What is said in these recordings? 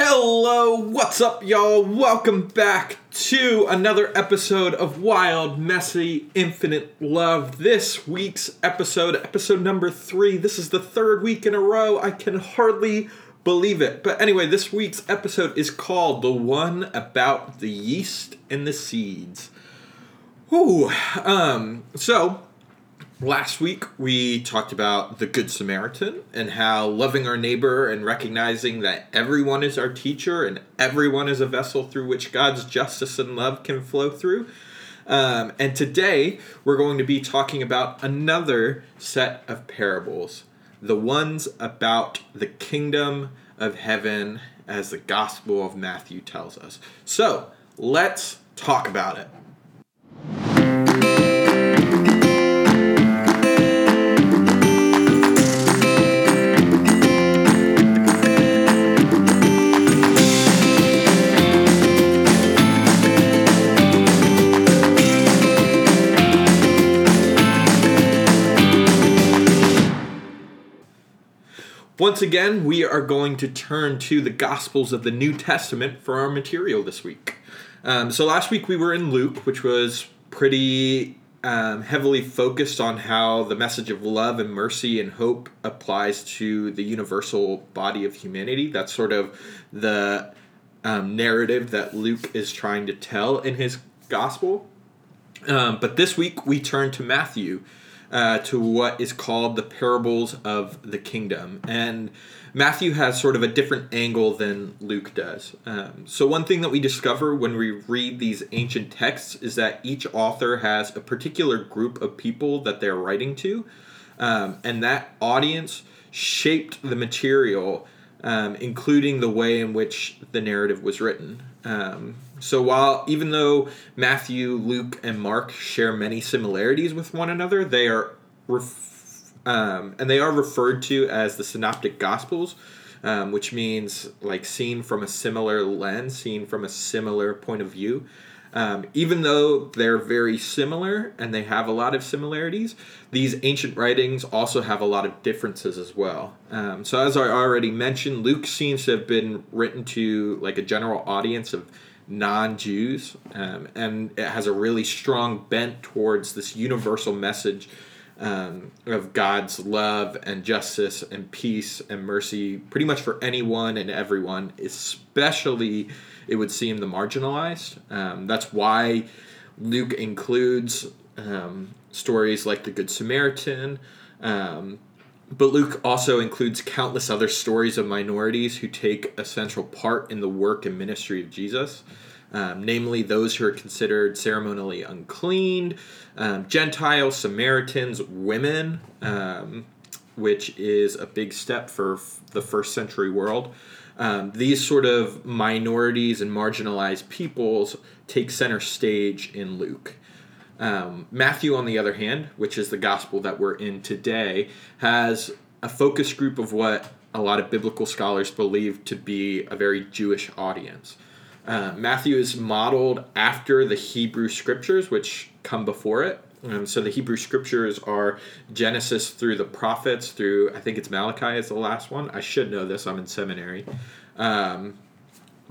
Hello, what's up, y'all? Welcome back to another episode of Wild, Messy, Infinite Love. This week's episode, episode number three. This is the third week in a row. I can hardly believe it. But anyway, this week's episode is called The One About the Yeast and the Seeds. Ooh, um, so Last week, we talked about the Good Samaritan and how loving our neighbor and recognizing that everyone is our teacher and everyone is a vessel through which God's justice and love can flow through. Um, and today, we're going to be talking about another set of parables the ones about the kingdom of heaven, as the Gospel of Matthew tells us. So, let's talk about it. Once again, we are going to turn to the Gospels of the New Testament for our material this week. Um, so last week we were in Luke, which was pretty um, heavily focused on how the message of love and mercy and hope applies to the universal body of humanity. That's sort of the um, narrative that Luke is trying to tell in his gospel. Um, but this week we turn to Matthew uh, to what is called the parables of the kingdom. And Matthew has sort of a different angle than Luke does. Um, so, one thing that we discover when we read these ancient texts is that each author has a particular group of people that they're writing to, um, and that audience shaped the material, um, including the way in which the narrative was written. Um, so while even though Matthew, Luke, and Mark share many similarities with one another, they are ref- um, and they are referred to as the synoptic gospels, um, which means like seen from a similar lens, seen from a similar point of view. Um, even though they're very similar and they have a lot of similarities, these ancient writings also have a lot of differences as well. Um, so, as I already mentioned, Luke seems to have been written to like a general audience of non-Jews, um, and it has a really strong bent towards this universal message um, of God's love and justice and peace and mercy, pretty much for anyone and everyone, especially it would seem the marginalized. Um, that's why Luke includes um, stories like the Good Samaritan. Um, but Luke also includes countless other stories of minorities who take a central part in the work and ministry of Jesus, um, namely those who are considered ceremonially unclean, um, Gentiles, Samaritans, women, um, which is a big step for f- the first century world. Um, these sort of minorities and marginalized peoples take center stage in Luke. Um, Matthew, on the other hand, which is the gospel that we're in today, has a focus group of what a lot of biblical scholars believe to be a very Jewish audience. Uh, Matthew is modeled after the Hebrew scriptures, which come before it. Um, so the Hebrew scriptures are Genesis through the prophets, through I think it's Malachi is the last one. I should know this. I'm in seminary. Um,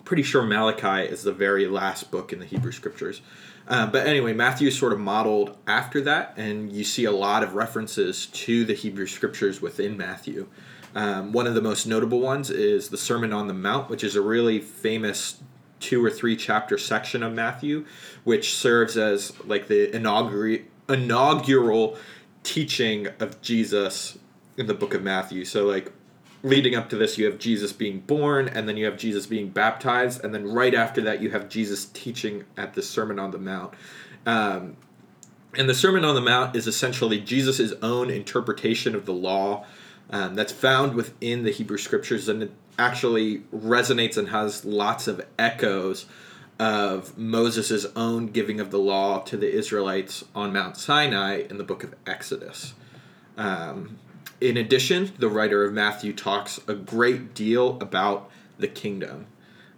pretty sure Malachi is the very last book in the Hebrew scriptures. Uh, but anyway, Matthew is sort of modeled after that, and you see a lot of references to the Hebrew scriptures within Matthew. Um, one of the most notable ones is the Sermon on the Mount, which is a really famous two or three chapter section of Matthew, which serves as like the inaugural inaugural teaching of Jesus in the book of Matthew. So like leading up to this, you have Jesus being born, and then you have Jesus being baptized, and then right after that, you have Jesus teaching at the Sermon on the Mount. Um, and the Sermon on the Mount is essentially Jesus' own interpretation of the law um, that's found within the Hebrew Scriptures, and it actually resonates and has lots of echoes of Moses' own giving of the law to the Israelites on Mount Sinai in the book of Exodus. Um, in addition, the writer of Matthew talks a great deal about the kingdom.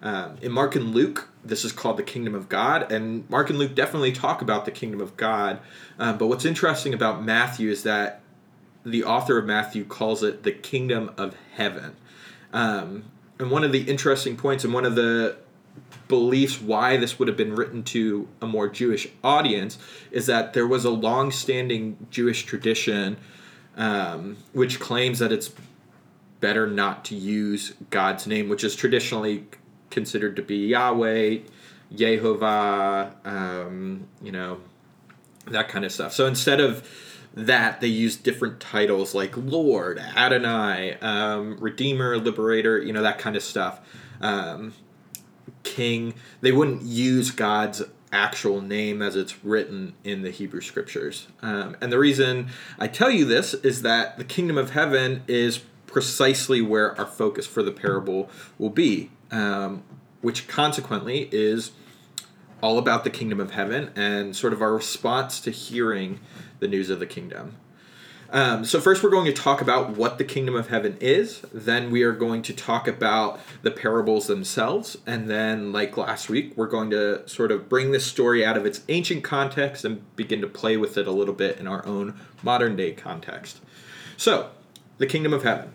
Um, in Mark and Luke, this is called the kingdom of God, and Mark and Luke definitely talk about the kingdom of God. Um, but what's interesting about Matthew is that the author of Matthew calls it the kingdom of heaven. Um, and one of the interesting points and one of the beliefs why this would have been written to a more Jewish audience is that there was a long-standing Jewish tradition um, which claims that it's better not to use God's name, which is traditionally considered to be Yahweh, Yehovah, um, you know, that kind of stuff. So instead of that, they use different titles like Lord, Adonai, um, Redeemer, Liberator, you know, that kind of stuff. Um, king. They wouldn't use God's actual name as it's written in the Hebrew scriptures. Um, and the reason I tell you this is that the kingdom of heaven is precisely where our focus for the parable will be, um, which consequently is all about the kingdom of heaven and sort of our response to hearing the news of the kingdom. Um, so, first, we're going to talk about what the kingdom of heaven is. Then, we are going to talk about the parables themselves. And then, like last week, we're going to sort of bring this story out of its ancient context and begin to play with it a little bit in our own modern day context. So, the kingdom of heaven.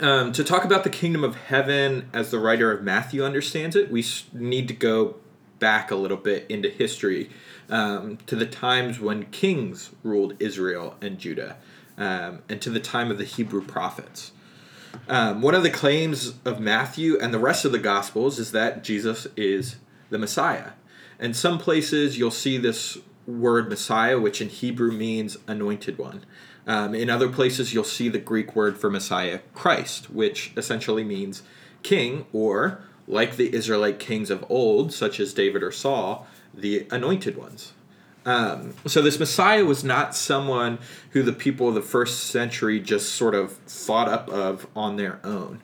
Um, to talk about the kingdom of heaven as the writer of Matthew understands it, we need to go back a little bit into history um, to the times when kings ruled Israel and Judah, um, and to the time of the Hebrew prophets. Um, one of the claims of Matthew and the rest of the Gospels is that Jesus is the Messiah. And some places you'll see this word Messiah, which in Hebrew means anointed one. Um, in other places, you'll see the Greek word for Messiah, Christ, which essentially means king, or like the Israelite kings of old, such as David or Saul, the anointed ones. Um, so this Messiah was not someone who the people of the first century just sort of thought up of on their own.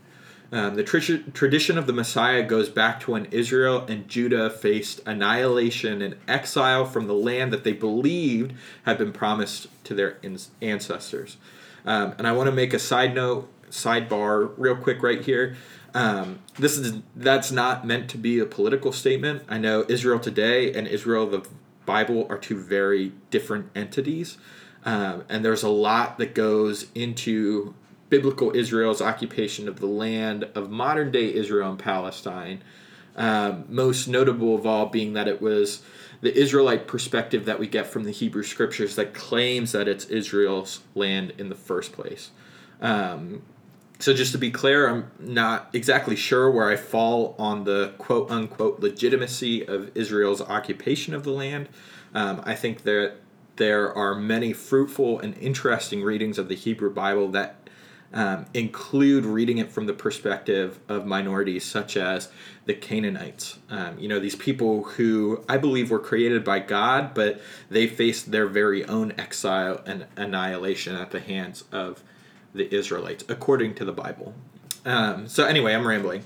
Um, the tr- tradition of the Messiah goes back to when Israel and Judah faced annihilation and exile from the land that they believed had been promised to their in- ancestors. Um, and I want to make a side note, sidebar, real quick, right here. Um, this is that's not meant to be a political statement. I know Israel today and Israel the Bible are two very different entities, um, and there's a lot that goes into biblical Israel's occupation of the land of modern day Israel and Palestine. Um, most notable of all being that it was the Israelite perspective that we get from the Hebrew scriptures that claims that it's Israel's land in the first place. Um, so just to be clear, I'm not exactly sure where I fall on the quote unquote legitimacy of Israel's occupation of the land. Um, I think that there are many fruitful and interesting readings of the Hebrew Bible that um, include reading it from the perspective of minorities such as the Canaanites. Um, you know, these people who I believe were created by God, but they faced their very own exile and annihilation at the hands of the Israelites, according to the Bible. Um, so anyway, I'm rambling.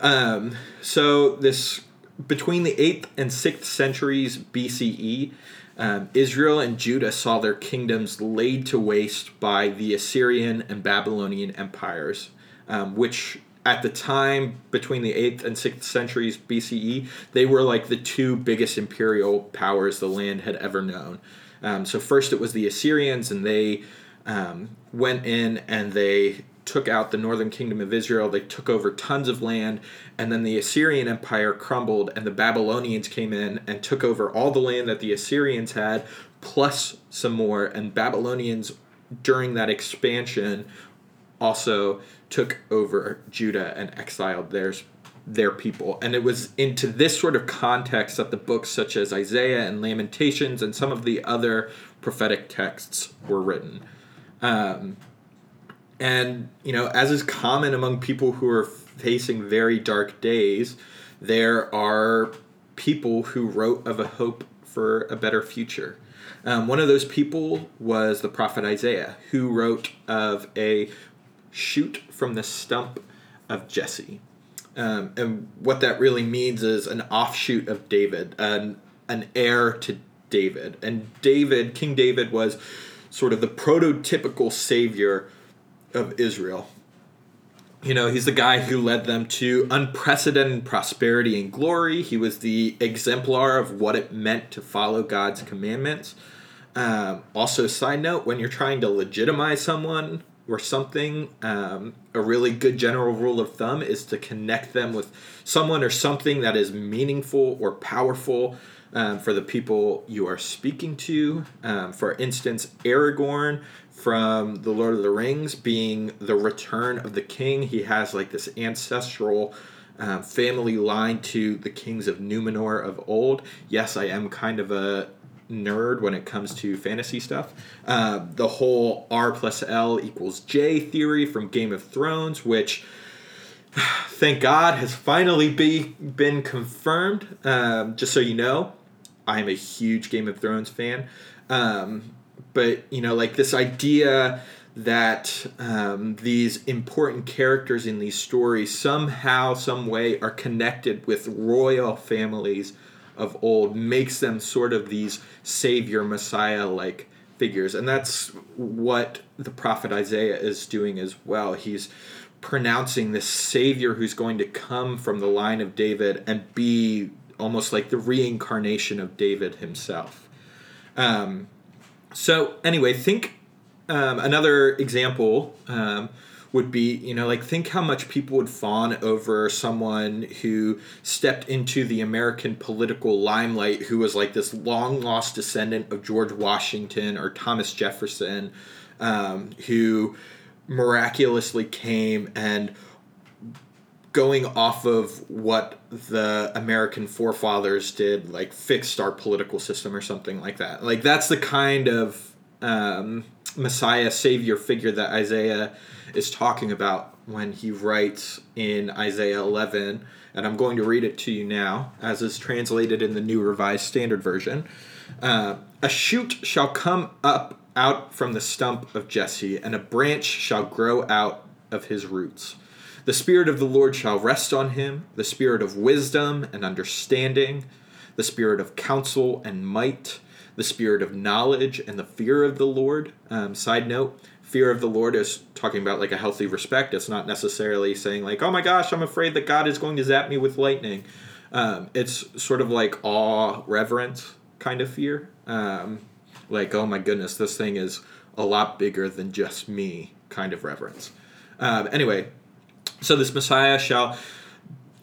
Um, so this between the eighth and sixth centuries BCE, um, Israel and Judah saw their kingdoms laid to waste by the Assyrian and Babylonian empires, um, which at the time between the 8th and 6th centuries BCE, they were like the two biggest imperial powers the land had ever known. Um, so, first it was the Assyrians, and they um, went in and they took out the northern kingdom of Israel. They took over tons of land, and then the Assyrian Empire crumbled, and the Babylonians came in and took over all the land that the Assyrians had, plus some more. And Babylonians, during that expansion, also took over Judah and exiled theirs their people. And it was into this sort of context that the books such as Isaiah and Lamentations and some of the other prophetic texts were written. Um, and, you know, as is common among people who are facing very dark days, there are people who wrote of a hope for a better future. Um, one of those people was the prophet Isaiah, who wrote of a shoot from the stump of Jesse. Um, and what that really means is an offshoot of David, an, an heir to David. And David, King David, was sort of the prototypical savior of Israel. You know, he's the guy who led them to unprecedented prosperity and glory. He was the exemplar of what it meant to follow God's commandments. Um, also, side note, when you're trying to legitimize someone or something, um, a really good general rule of thumb is to connect them with someone or something that is meaningful or powerful um, for the people you are speaking to. Um, for instance, Aragorn from The Lord of the Rings being the return of the king, he has like this ancestral. Um, family line to the kings of Numenor of old. Yes, I am kind of a nerd when it comes to fantasy stuff. Uh, the whole R plus L equals J theory from Game of Thrones, which thank God has finally be, been confirmed. Um, just so you know, I'm a huge Game of Thrones fan. Um, but, you know, like this idea that um, these important characters in these stories somehow, some way are connected with royal families of old makes them sort of these savior messiah like figures and that's what the prophet isaiah is doing as well he's pronouncing this savior who's going to come from the line of david and be almost like the reincarnation of david himself. Um, so anyway think um, another example um, would be, you know, like think how much people would fawn over someone who stepped into the American political limelight who was like this long lost descendant of George Washington or Thomas Jefferson, um, who miraculously came and going off of what the American forefathers did, like fixed our political system or something like that. Like that's the kind of um, Messiah savior figure that Isaiah is talking about when he writes in Isaiah 11, and I'm going to read it to you now, as is translated in the New Revised Standard Version. Uh, a shoot shall come up out from the stump of Jesse, and a branch shall grow out of his roots. The Spirit of the Lord shall rest on him, the Spirit of wisdom and understanding, the Spirit of counsel and might, the Spirit of knowledge and the fear of the Lord. Um, side note, fear of the Lord is talking about like a healthy respect. It's not necessarily saying like, oh my gosh, I'm afraid that God is going to zap me with lightning. Um, it's sort of like awe, reverence kind of fear. Um, like, oh my goodness, this thing is a lot bigger than just me kind of reverence. Um, anyway, so this Messiah shall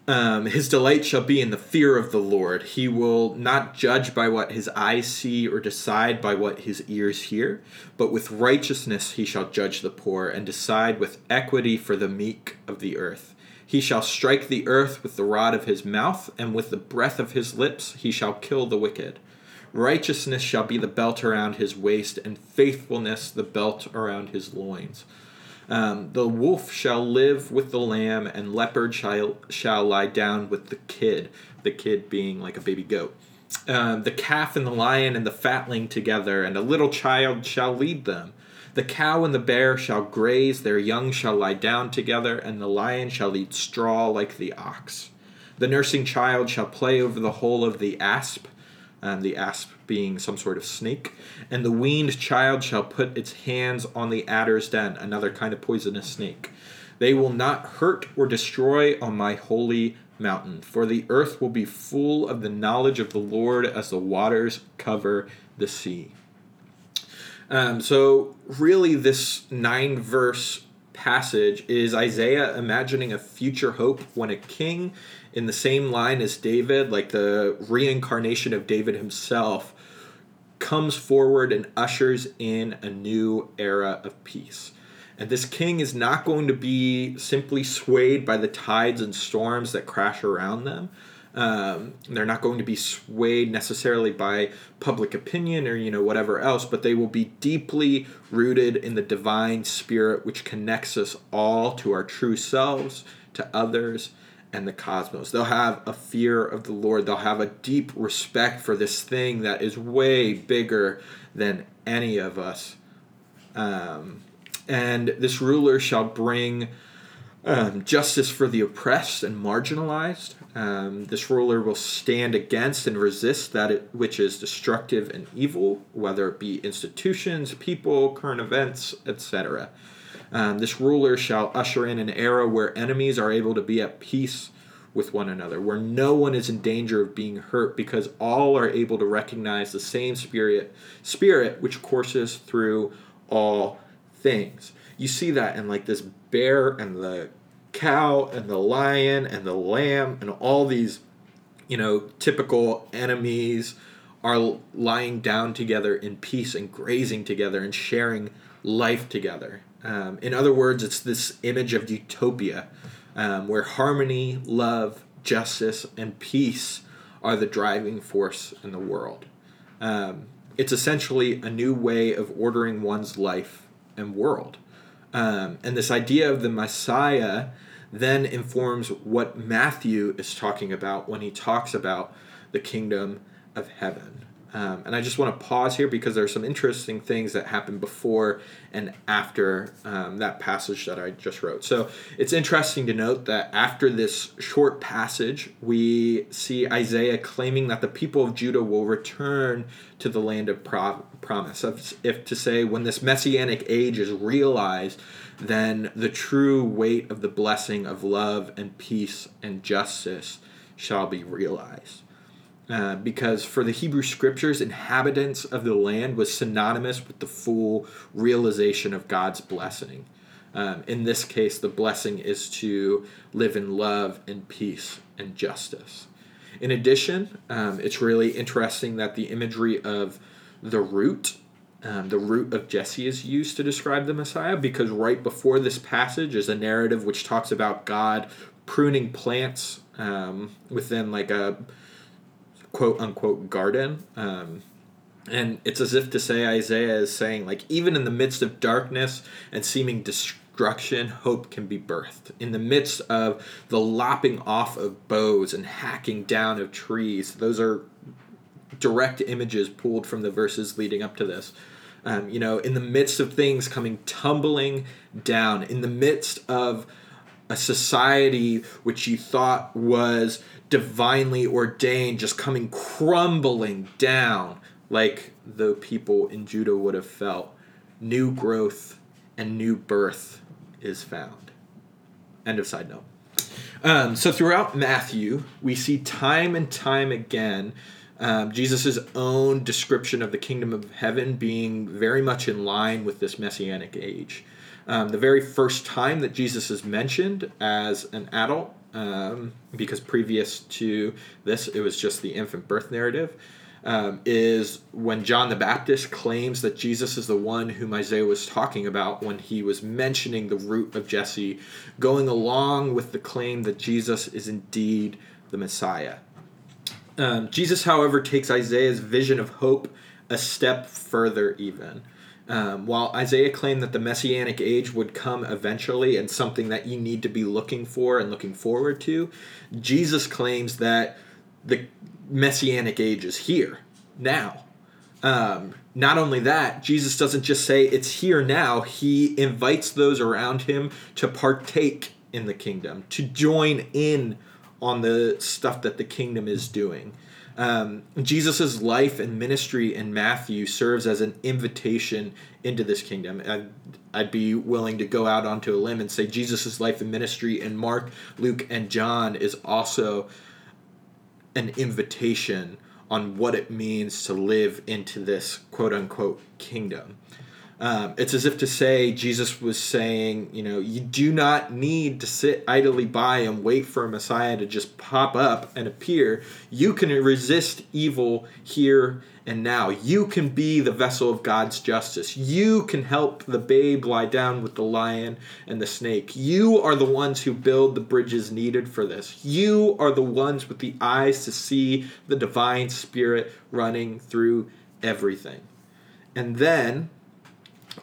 um, his delight shall be in the fear of the Lord. He will not judge by what his eyes see or decide by what his ears hear, but with righteousness he shall judge the poor and decide with equity for the meek of the earth. He shall strike the earth with the rod of his mouth, and with the breath of his lips he shall kill the wicked. Righteousness shall be the belt around his waist, and faithfulness the belt around his loins. Um, the wolf shall live with the lamb, and leopard shall, shall lie down with the kid, the kid being like a baby goat. Um, the calf and the lion and the fatling together, and a little child shall lead them. The cow and the bear shall graze, their young shall lie down together, and the lion shall eat straw like the ox. The nursing child shall play over the hole of the asp, um, the asp being some sort of snake. And the weaned child shall put its hands on the adder's den, another kind of poisonous snake. They will not hurt or destroy on my holy mountain, for the earth will be full of the knowledge of the Lord as the waters cover the sea. Um, so, really, this nine verse passage is Isaiah imagining a future hope when a king in the same line as David, like the reincarnation of David himself, comes forward and ushers in a new era of peace. And this king is not going to be simply swayed by the tides and storms that crash around them. Um, they're not going to be swayed necessarily by public opinion or you know whatever else, but they will be deeply rooted in the divine spirit which connects us all to our true selves, to others, and the cosmos. They'll have a fear of the Lord. They'll have a deep respect for this thing that is way bigger than any of us. Um, and this ruler shall bring um, justice for the oppressed and marginalized. Um, this ruler will stand against and resist that it, which is destructive and evil, whether it be institutions, people, current events, etc. Um, this ruler shall usher in an era where enemies are able to be at peace with one another, where no one is in danger of being hurt because all are able to recognize the same spirit, spirit which courses through all things. you see that in like this bear and the cow and the lion and the lamb and all these you know typical enemies are lying down together in peace and grazing together and sharing life together um, in other words it's this image of utopia um, where harmony love justice and peace are the driving force in the world um, it's essentially a new way of ordering one's life and world um, and this idea of the Messiah then informs what Matthew is talking about when he talks about the kingdom of heaven. Um, and I just want to pause here because there are some interesting things that happen before and after um, that passage that I just wrote. So it's interesting to note that after this short passage, we see Isaiah claiming that the people of Judah will return to the land of pro- promise. If to say, when this messianic age is realized, then the true weight of the blessing of love and peace and justice shall be realized. Uh, because for the Hebrew scriptures, inhabitants of the land was synonymous with the full realization of God's blessing. Um, in this case, the blessing is to live in love and peace and justice. In addition, um, it's really interesting that the imagery of the root, um, the root of Jesse, is used to describe the Messiah because right before this passage is a narrative which talks about God pruning plants um, within like a quote unquote garden. Um, and it's as if to say Isaiah is saying, like, even in the midst of darkness and seeming destruction, hope can be birthed. In the midst of the lopping off of boughs and hacking down of trees, those are direct images pulled from the verses leading up to this. Um, you know, in the midst of things coming tumbling down, in the midst of a society which you thought was divinely ordained just coming crumbling down like the people in Judah would have felt. New growth and new birth is found. End of side note. Um, so throughout Matthew, we see time and time again um, Jesus' own description of the kingdom of heaven being very much in line with this messianic age. Um, the very first time that Jesus is mentioned as an adult um, because previous to this, it was just the infant birth narrative. Um, is when John the Baptist claims that Jesus is the one whom Isaiah was talking about when he was mentioning the root of Jesse, going along with the claim that Jesus is indeed the Messiah. Um, Jesus, however, takes Isaiah's vision of hope a step further, even. Um, while Isaiah claimed that the messianic age would come eventually and something that you need to be looking for and looking forward to, Jesus claims that the messianic age is here now. Um, not only that, Jesus doesn't just say it's here now, he invites those around him to partake in the kingdom, to join in on the stuff that the kingdom is doing. Um, Jesus' life and ministry in Matthew serves as an invitation into this kingdom. I'd, I'd be willing to go out onto a limb and say Jesus' life and ministry in Mark, Luke, and John is also an invitation on what it means to live into this quote unquote kingdom. Um, it's as if to say Jesus was saying, you know, you do not need to sit idly by and wait for a Messiah to just pop up and appear. You can resist evil here and now. You can be the vessel of God's justice. You can help the babe lie down with the lion and the snake. You are the ones who build the bridges needed for this. You are the ones with the eyes to see the divine spirit running through everything. And then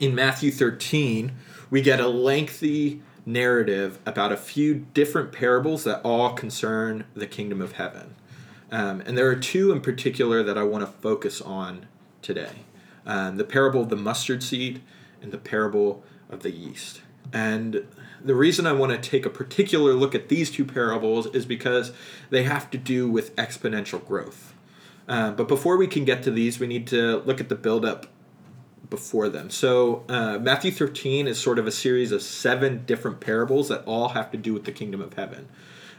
in Matthew 13, we get a lengthy narrative about a few different parables that all concern the kingdom of heaven. Um, and there are two in particular that I want to focus on today um, the parable of the mustard seed and the parable of the yeast. And the reason I want to take a particular look at these two parables is because they have to do with exponential growth. Uh, but before we can get to these, we need to look at the buildup before them. So uh, Matthew 13 is sort of a series of seven different parables that all have to do with the kingdom of heaven.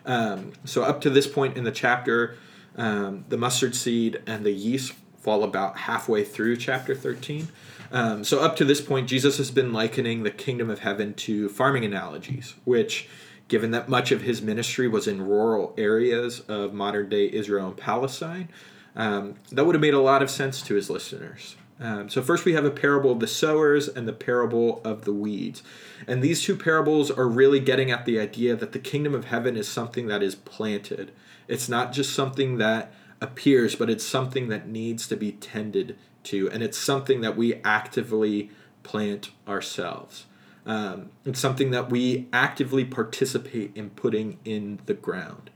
Um, so up to this point in the chapter, um, the mustard seed and the yeast fall about halfway through chapter 13. Um, so, up to this point, Jesus has been likening the kingdom of heaven to farming analogies, which, given that much of his ministry was in rural areas of modern day Israel and Palestine, um, that would have made a lot of sense to his listeners. Um, so, first we have a parable of the sowers and the parable of the weeds. And these two parables are really getting at the idea that the kingdom of heaven is something that is planted. It's not just something that appears, but it's something that needs to be tended to. And it's something that we actively plant ourselves. Um, it's something that we actively participate in putting in the ground.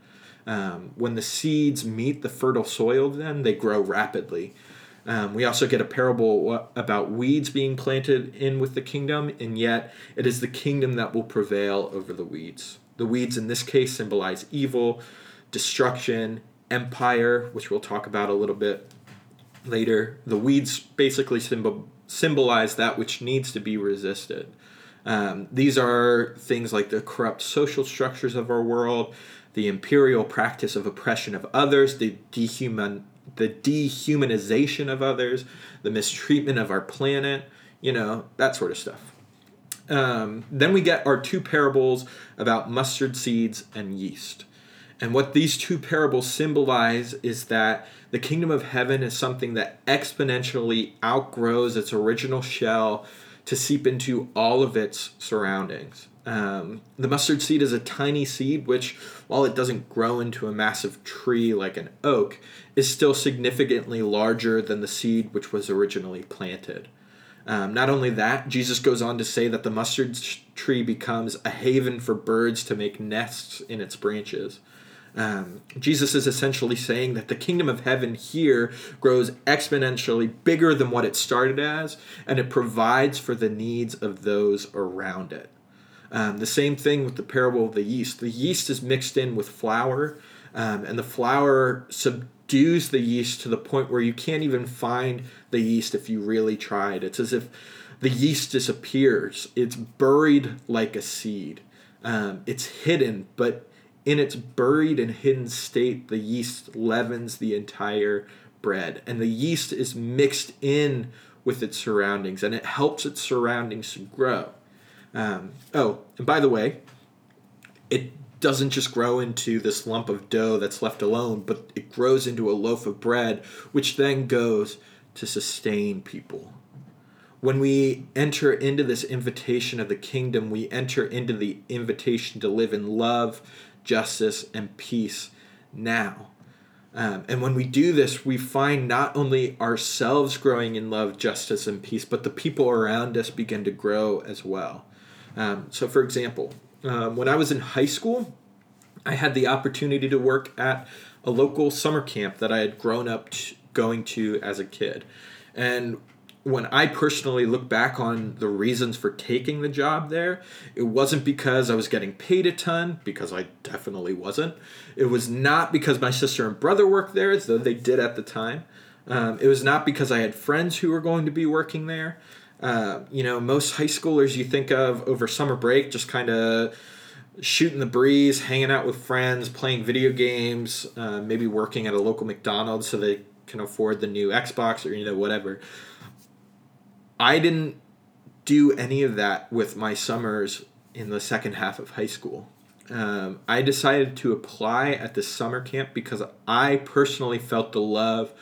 Um, when the seeds meet the fertile soil, then they grow rapidly. Um, we also get a parable about weeds being planted in with the kingdom, and yet it is the kingdom that will prevail over the weeds. The weeds in this case symbolize evil, destruction, empire, which we'll talk about a little bit later. The weeds basically symbol, symbolize that which needs to be resisted. Um, these are things like the corrupt social structures of our world, the imperial practice of oppression of others, the dehuman the dehumanization of others, the mistreatment of our planet, you know, that sort of stuff. Um, then we get our two parables about mustard seeds and yeast. And what these two parables symbolize is that the kingdom of heaven is something that exponentially outgrows its original shell to seep into all of its surroundings. Um, the mustard seed is a tiny seed which, while it doesn't grow into a massive tree like an oak, is still significantly larger than the seed which was originally planted. Um, not only that, Jesus goes on to say that the mustard tree becomes a haven for birds to make nests in its branches. Um, Jesus is essentially saying that the kingdom of heaven here grows exponentially bigger than what it started as, and it provides for the needs of those around it. Um, the same thing with the parable of the yeast. The yeast is mixed in with flour, um, and the flour subdues the yeast to the point where you can't even find the yeast if you really tried. It's as if the yeast disappears. It's buried like a seed. Um, it's hidden, but in its buried and hidden state, the yeast leavens the entire bread, and the yeast is mixed in with its surroundings, and it helps its surroundings to grow. Um, oh, and by the way, it doesn't just grow into this lump of dough that's left alone, but it grows into a loaf of bread, which then goes to sustain people. When we enter into this invitation of the kingdom, we enter into the invitation to live in love, justice, and peace now. Um, and when we do this, we find not only ourselves growing in love, justice, and peace, but the people around us begin to grow as well. Um, so, for example, um, when I was in high school, I had the opportunity to work at a local summer camp that I had grown up t- going to as a kid. And when I personally look back on the reasons for taking the job there, it wasn't because I was getting paid a ton, because I definitely wasn't. It was not because my sister and brother worked there, as though they did at the time. Um, it was not because I had friends who were going to be working there. Uh, you know, most high schoolers you think of over summer break just kind of shooting the breeze, hanging out with friends, playing video games, uh, maybe working at a local McDonald's so they can afford the new Xbox or you know whatever. I didn't do any of that with my summers in the second half of high school. Um, I decided to apply at the summer camp because I personally felt the love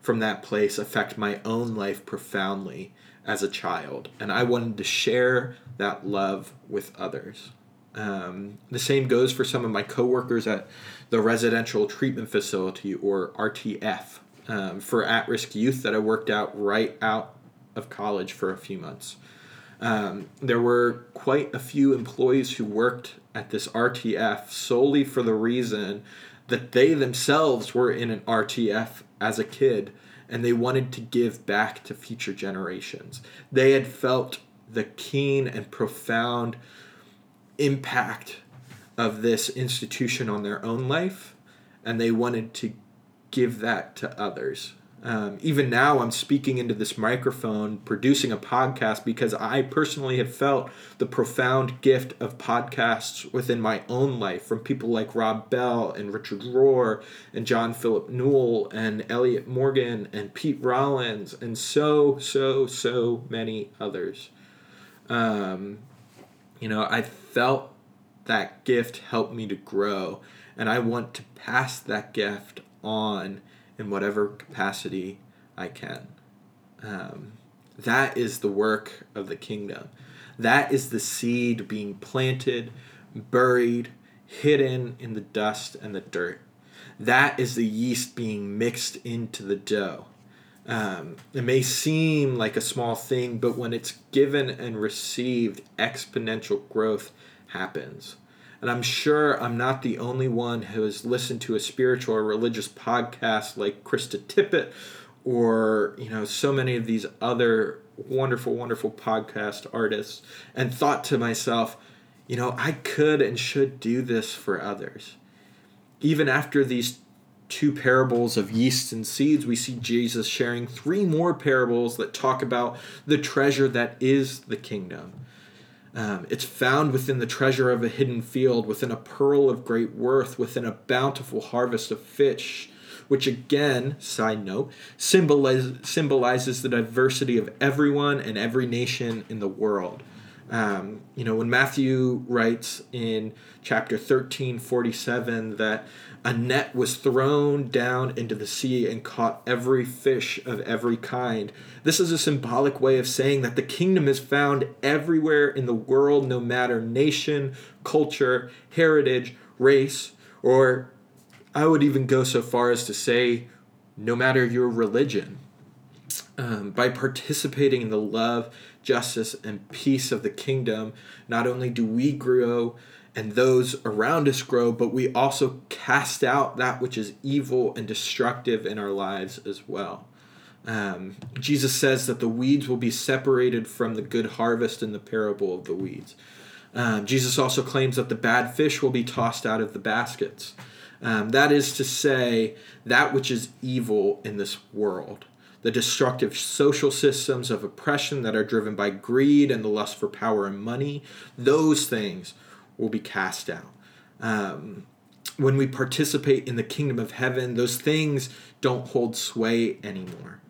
from that place affect my own life profoundly as a child, and I wanted to share that love with others. Um, the same goes for some of my coworkers at the Residential Treatment Facility, or RTF, um, for at risk youth that I worked out right out of college for a few months. Um, there were quite a few employees who worked at this RTF solely for the reason that they themselves were in an RTF as a kid and they wanted to give back to future generations. They had felt the keen and profound impact of this institution on their own life, and they wanted to give that to others. Um, even now, I'm speaking into this microphone, producing a podcast because I personally have felt the profound gift of podcasts within my own life from people like Rob Bell and Richard Rohr and John Philip Newell and Elliot Morgan and Pete Rollins and so, so, so many others. Um, you know, I felt that gift help me to grow, and I want to pass that gift on in whatever capacity I can. Um, that is the work of the kingdom. That is the seed being planted, buried, hidden in the dust and the dirt. That is the yeast being mixed into the dough. Um, it may seem like a small thing, but when it's given and received, exponential growth happens. And I'm sure I'm not the only one who has listened to a spiritual or religious podcast like Krista Tippett or, you know, so many of these other wonderful, wonderful podcast artists and thought to myself, you know, I could and should do this for others. Even after these two parables of yeast and seeds, we see Jesus sharing three more parables that talk about the treasure that is the kingdom. Um, it's found within the treasure of a hidden field, within a pearl of great worth, within a bountiful harvest of fish, which again, side note, symbolize, symbolizes the diversity of everyone and every nation in the world. Um, you know, when Matthew writes in chapter 13, 47, that a net was thrown down into the sea and caught every fish of every kind. This is a symbolic way of saying that the kingdom is found everywhere in the world, no matter nation, culture, heritage, race, or I would even go so far as to say, no matter your religion. Um, by participating in the love, justice, and peace of the kingdom, not only do we grow and those around us grow, but we also cast out that which is evil and destructive in our lives as well. Um, Jesus says that the weeds will be separated from the good harvest in the parable of the weeds. Um, Jesus also claims that the bad fish will be tossed out of the baskets. Um, that is to say, that which is evil in this world, the destructive social systems of oppression that are driven by greed and the lust for power and money, those things will be cast out. Um, when we participate in the kingdom of heaven, those things don't hold sway anymore.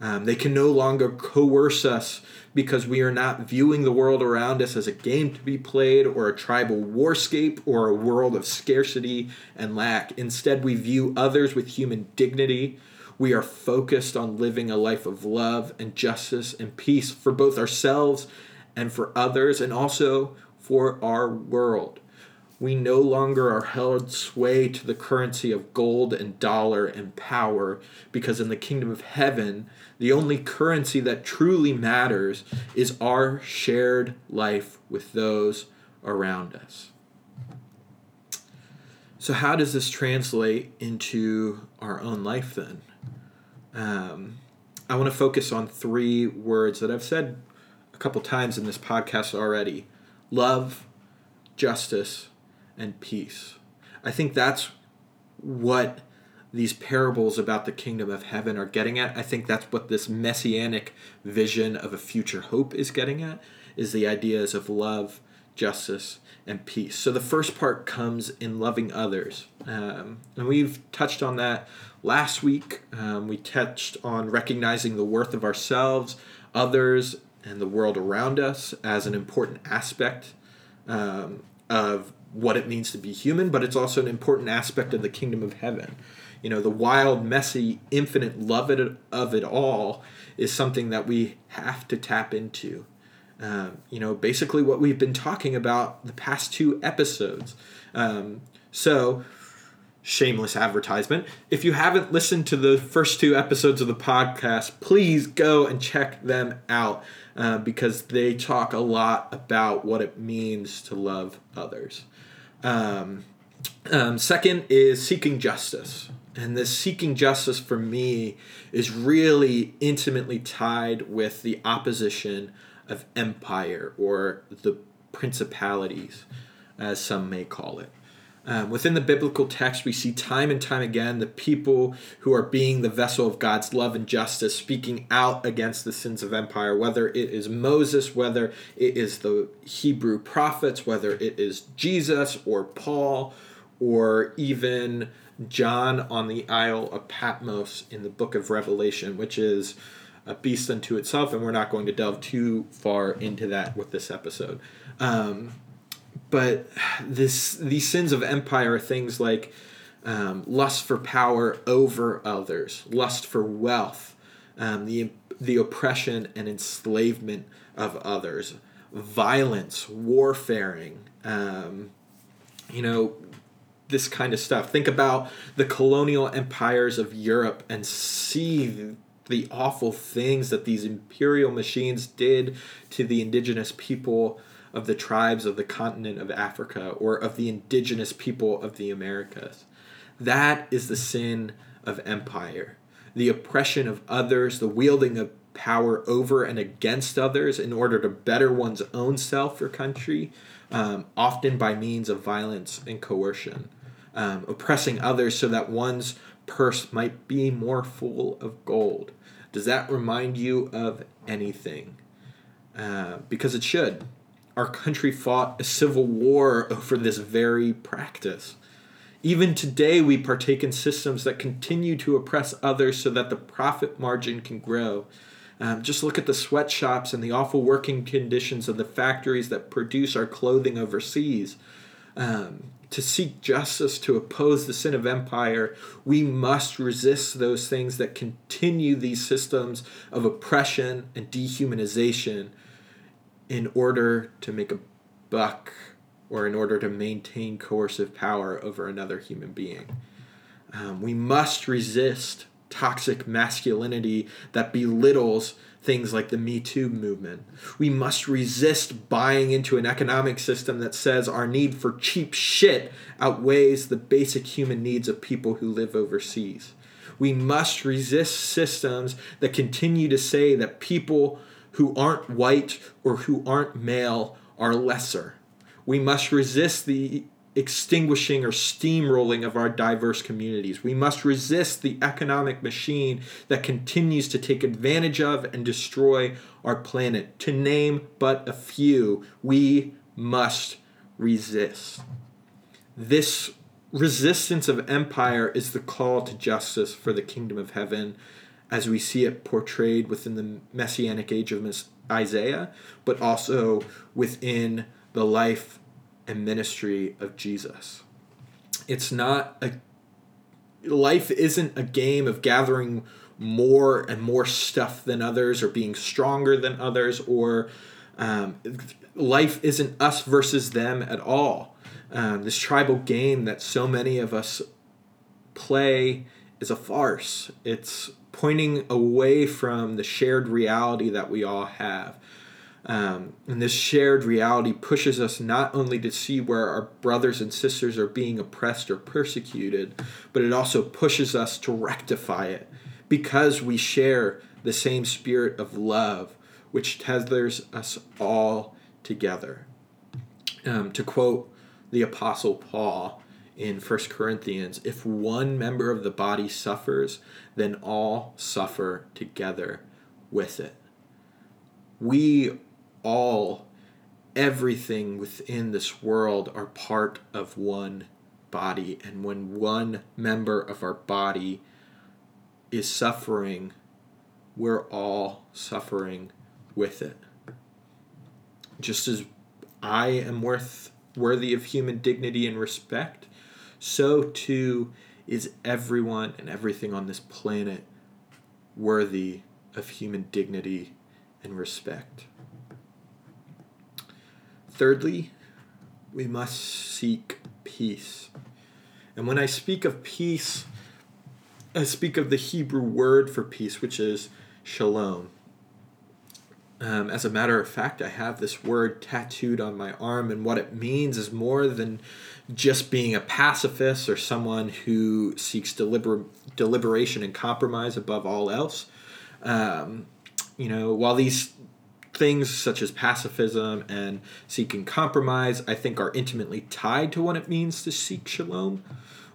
Um, they can no longer coerce us because we are not viewing the world around us as a game to be played or a tribal warscape or a world of scarcity and lack. Instead, we view others with human dignity. We are focused on living a life of love and justice and peace for both ourselves and for others, and also for our world. We no longer are held sway to the currency of gold and dollar and power, because in the kingdom of heaven, the only currency that truly matters is our shared life with those around us. So, how does this translate into our own life then? Um, I want to focus on three words that I've said a couple times in this podcast already love, justice, and peace. I think that's what these parables about the kingdom of heaven are getting at. I think that's what this messianic vision of a future hope is getting at is the ideas of love, justice, and peace. So the first part comes in loving others. Um, and we've touched on that last week. Um, we touched on recognizing the worth of ourselves, others, and the world around us as an important aspect um, of what it means to be human, but it's also an important aspect of the kingdom of heaven. You know, the wild, messy, infinite love of it all is something that we have to tap into. Um, you know, basically what we've been talking about the past two episodes. Um, so, shameless advertisement. If you haven't listened to the first two episodes of the podcast, please go and check them out uh, because they talk a lot about what it means to love others. Um, um, second is seeking justice. And this seeking justice for me is really intimately tied with the opposition of empire or the principalities, as some may call it. Um, within the biblical text, we see time and time again the people who are being the vessel of God's love and justice speaking out against the sins of empire, whether it is Moses, whether it is the Hebrew prophets, whether it is Jesus or Paul, or even John on the Isle of Patmos in the book of Revelation, which is a beast unto itself, and we're not going to delve too far into that with this episode. Um, but this these sins of empire are things like um, lust for power over others, lust for wealth, um, the the oppression and enslavement of others, violence, warfaring, um, you know, this kind of stuff. Think about the colonial empires of Europe and see the awful things that these imperial machines did to the indigenous people of the tribes of the continent of Africa or of the indigenous people of the Americas. That is the sin of empire. The oppression of others, the wielding of power over and against others in order to better one's own self or country, um, often by means of violence and coercion. Um, oppressing others so that one's purse might be more full of gold. Does that remind you of anything? Uh, because it should our country fought a civil war over this very practice. Even today, we partake in systems that continue to oppress others so that the profit margin can grow. Um, just look at the sweatshops and the awful working conditions of the factories that produce our clothing overseas. Um, to seek justice, to oppose the sin of empire, we must resist those things that continue these systems of oppression and dehumanization in order to make a buck or in order to maintain coercive power over another human being. Um, we must resist toxic masculinity that belittles things like the Me Too movement. We must resist buying into an economic system that says our need for cheap shit outweighs the basic human needs of people who live overseas. We must resist systems that continue to say that people who aren't white or who aren't male are lesser. We must resist the extinguishing or steamrolling of our diverse communities. We must resist the economic machine that continues to take advantage of and destroy our planet. To name but a few, we must resist. This resistance of empire is the call to justice for the kingdom of heaven as we see it portrayed within the messianic age of Isaiah, but also within the life and ministry of Jesus. It's not a life isn't a game of gathering more and more stuff than others or being stronger than others or um, life isn't us versus them at all um, this tribal game that so many of us play is a farce it's pointing away from the shared reality that we all have. Um, and this shared reality pushes us not only to see where our brothers and sisters are being oppressed or persecuted, but it also pushes us to rectify it because we share the same spirit of love which tethers us all together. Um, to quote the Apostle Paul, in 1 Corinthians if one member of the body suffers, then all suffer together with it. We all, everything within this world, are part of one body. And when one member of our body is suffering, we're all suffering with it. Just as I am worth worthy of human dignity and respect, so too is everyone and everything on this planet worthy of human dignity and respect. Thirdly, we must seek peace. And when I speak of peace, I speak of the Hebrew word for peace, which is shalom. Um, as a matter of fact, I have this word tattooed on my arm, and what it means is more than just being a pacifist or someone who seeks deliber- deliberation and compromise above all else. Um, you know, while these things such as pacifism and seeking compromise, I think, are intimately tied to what it means to seek shalom.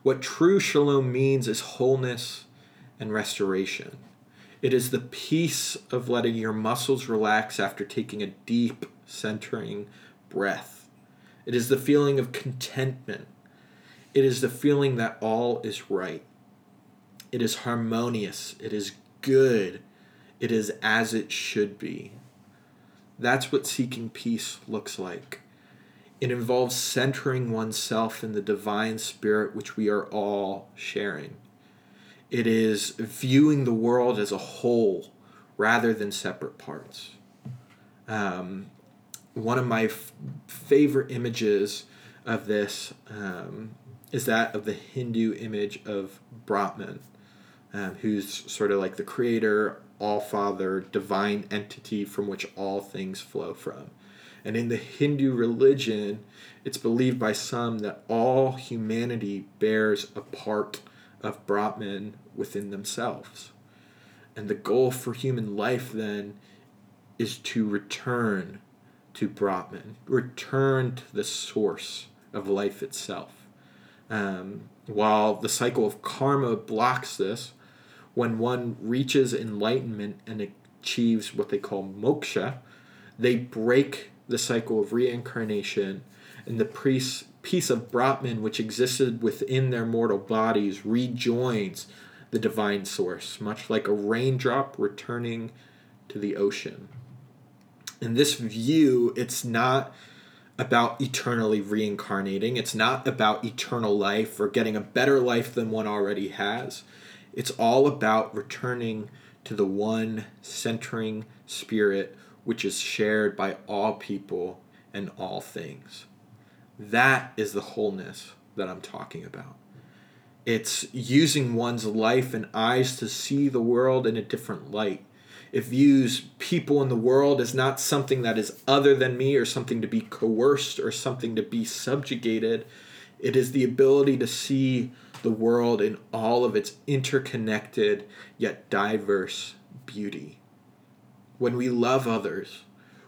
What true shalom means is wholeness and restoration. It is the peace of letting your muscles relax after taking a deep, centering breath. It is the feeling of contentment. It is the feeling that all is right. It is harmonious. It is good. It is as it should be. That's what seeking peace looks like. It involves centering oneself in the divine spirit which we are all sharing. It is viewing the world as a whole rather than separate parts. Um, one of my f- favorite images of this um, is that of the Hindu image of Brahman um, who's sort of like the creator, all father, divine entity from which all things flow from. And in the Hindu religion, it's believed by some that all humanity bears a part of Brahman within themselves. And the goal for human life then is to return to Brahman, return to the source of life itself. Um, while the cycle of karma blocks this, when one reaches enlightenment and achieves what they call moksha, they break the cycle of reincarnation and the priest, piece of Brahman which existed within their mortal bodies rejoins the divine source, much like a raindrop returning to the ocean. In this view, it's not about eternally reincarnating. It's not about eternal life or getting a better life than one already has. It's all about returning to the one centering spirit which is shared by all people and all things. That is the wholeness that I'm talking about. It's using one's life and eyes to see the world in a different light. It views people in the world as not something that is other than me or something to be coerced or something to be subjugated. It is the ability to see the world in all of its interconnected yet diverse beauty. When we love others,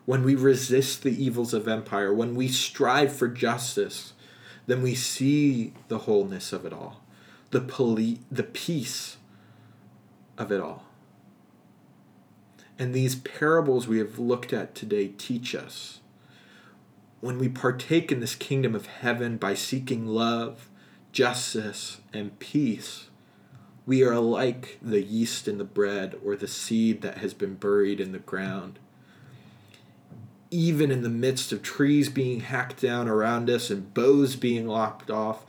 when we resist the evils of empire, when we strive for justice, then we see the wholeness of it all, the, poli- the peace of it all. And these parables we have looked at today teach us when we partake in this kingdom of heaven by seeking love, justice, and peace, we are like the yeast in the bread or the seed that has been buried in the ground. Even in the midst of trees being hacked down around us and boughs being lopped off,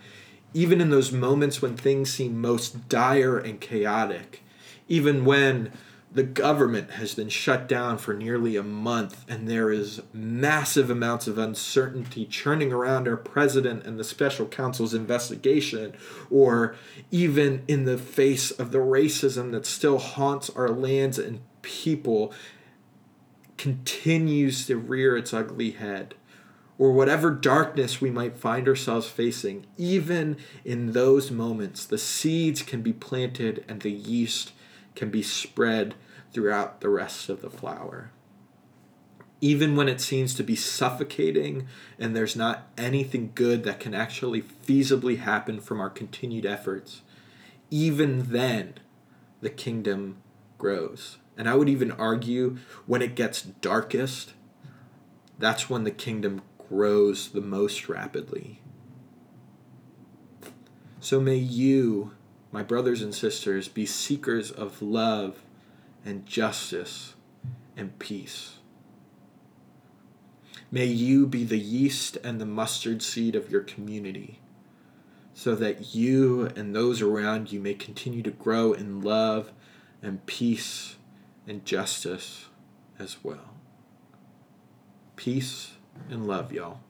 even in those moments when things seem most dire and chaotic, even when the government has been shut down for nearly a month, and there is massive amounts of uncertainty churning around our president and the special counsel's investigation, or even in the face of the racism that still haunts our lands and people, continues to rear its ugly head. Or whatever darkness we might find ourselves facing, even in those moments, the seeds can be planted and the yeast can be spread throughout the rest of the flour. Even when it seems to be suffocating and there's not anything good that can actually feasibly happen from our continued efforts, even then the kingdom grows. And I would even argue when it gets darkest, that's when the kingdom grows the most rapidly. So may you, my brothers and sisters, be seekers of love and justice and peace. May you be the yeast and the mustard seed of your community, so that you and those around you may continue to grow in love and peace and justice as well. Peace and love, y'all.